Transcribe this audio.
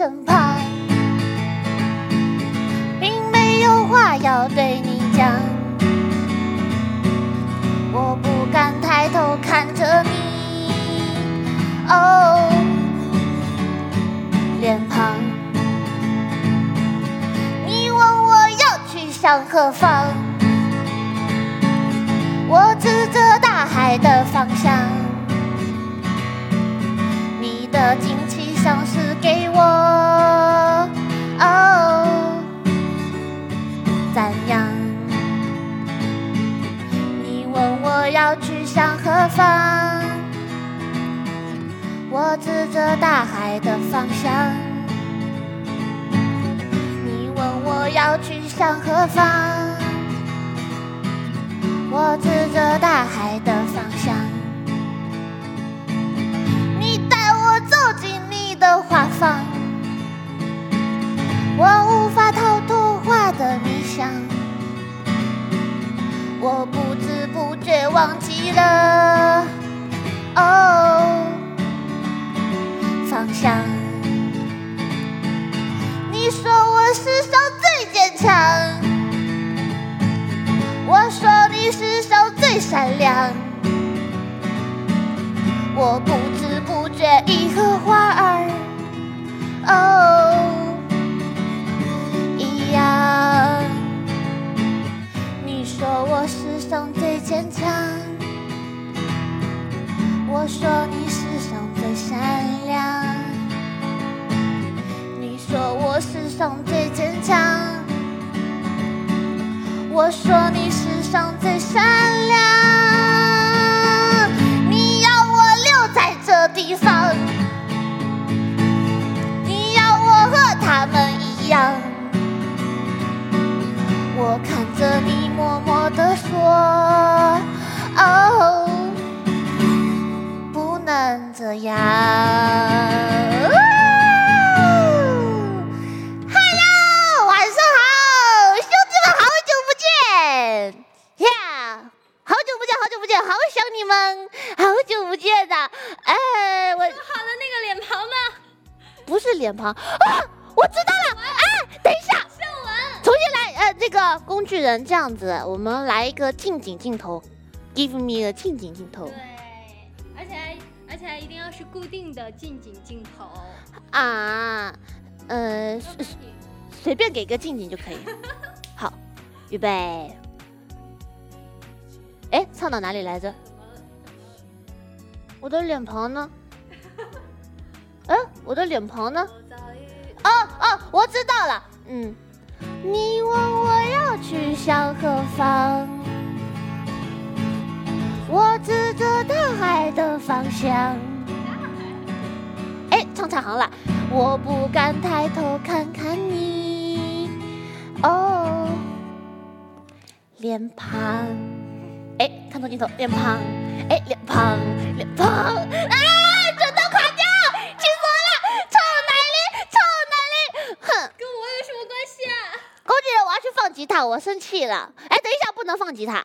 身旁并没有话要对你讲。我不敢抬头看着你。哦脸庞。你问我要去向何方。我指着大海的方向。你的惊向何方，我指着大海的方向。你问我要去向何方，我指着大海的不觉忘记了。哦。方向。你说我世上最坚强，我说你世上最善良。我不知不觉已和花儿。哦。上最坚强，我说你世上最善好想你们，好久不见呐！哎，我好了，那个脸庞呢？不是脸庞啊，我知道了。哎，等一下，秀文，重新来，呃，这个工具人这样子，我们来一个近景镜头，Give me a 近景镜头对，而且还而且还一定要是固定的近景镜头。啊，呃，随随便给个近景就可以。好，预备。哎，唱到哪里来着？我的脸庞呢？哎，我的脸庞呢？哦哦，我知道了。嗯，你问我要去向何方，我指着大海的方向。哎，唱差行了，我不敢抬头看看你，哦，脸庞。哎，看到镜头，脸庞。哎，脸庞，脸庞。啊，整都垮掉，气死我了！臭男人，臭男人！哼。跟我有什么关系啊？工具人，我要去放吉他，我生气了。哎，等一下，不能放吉他。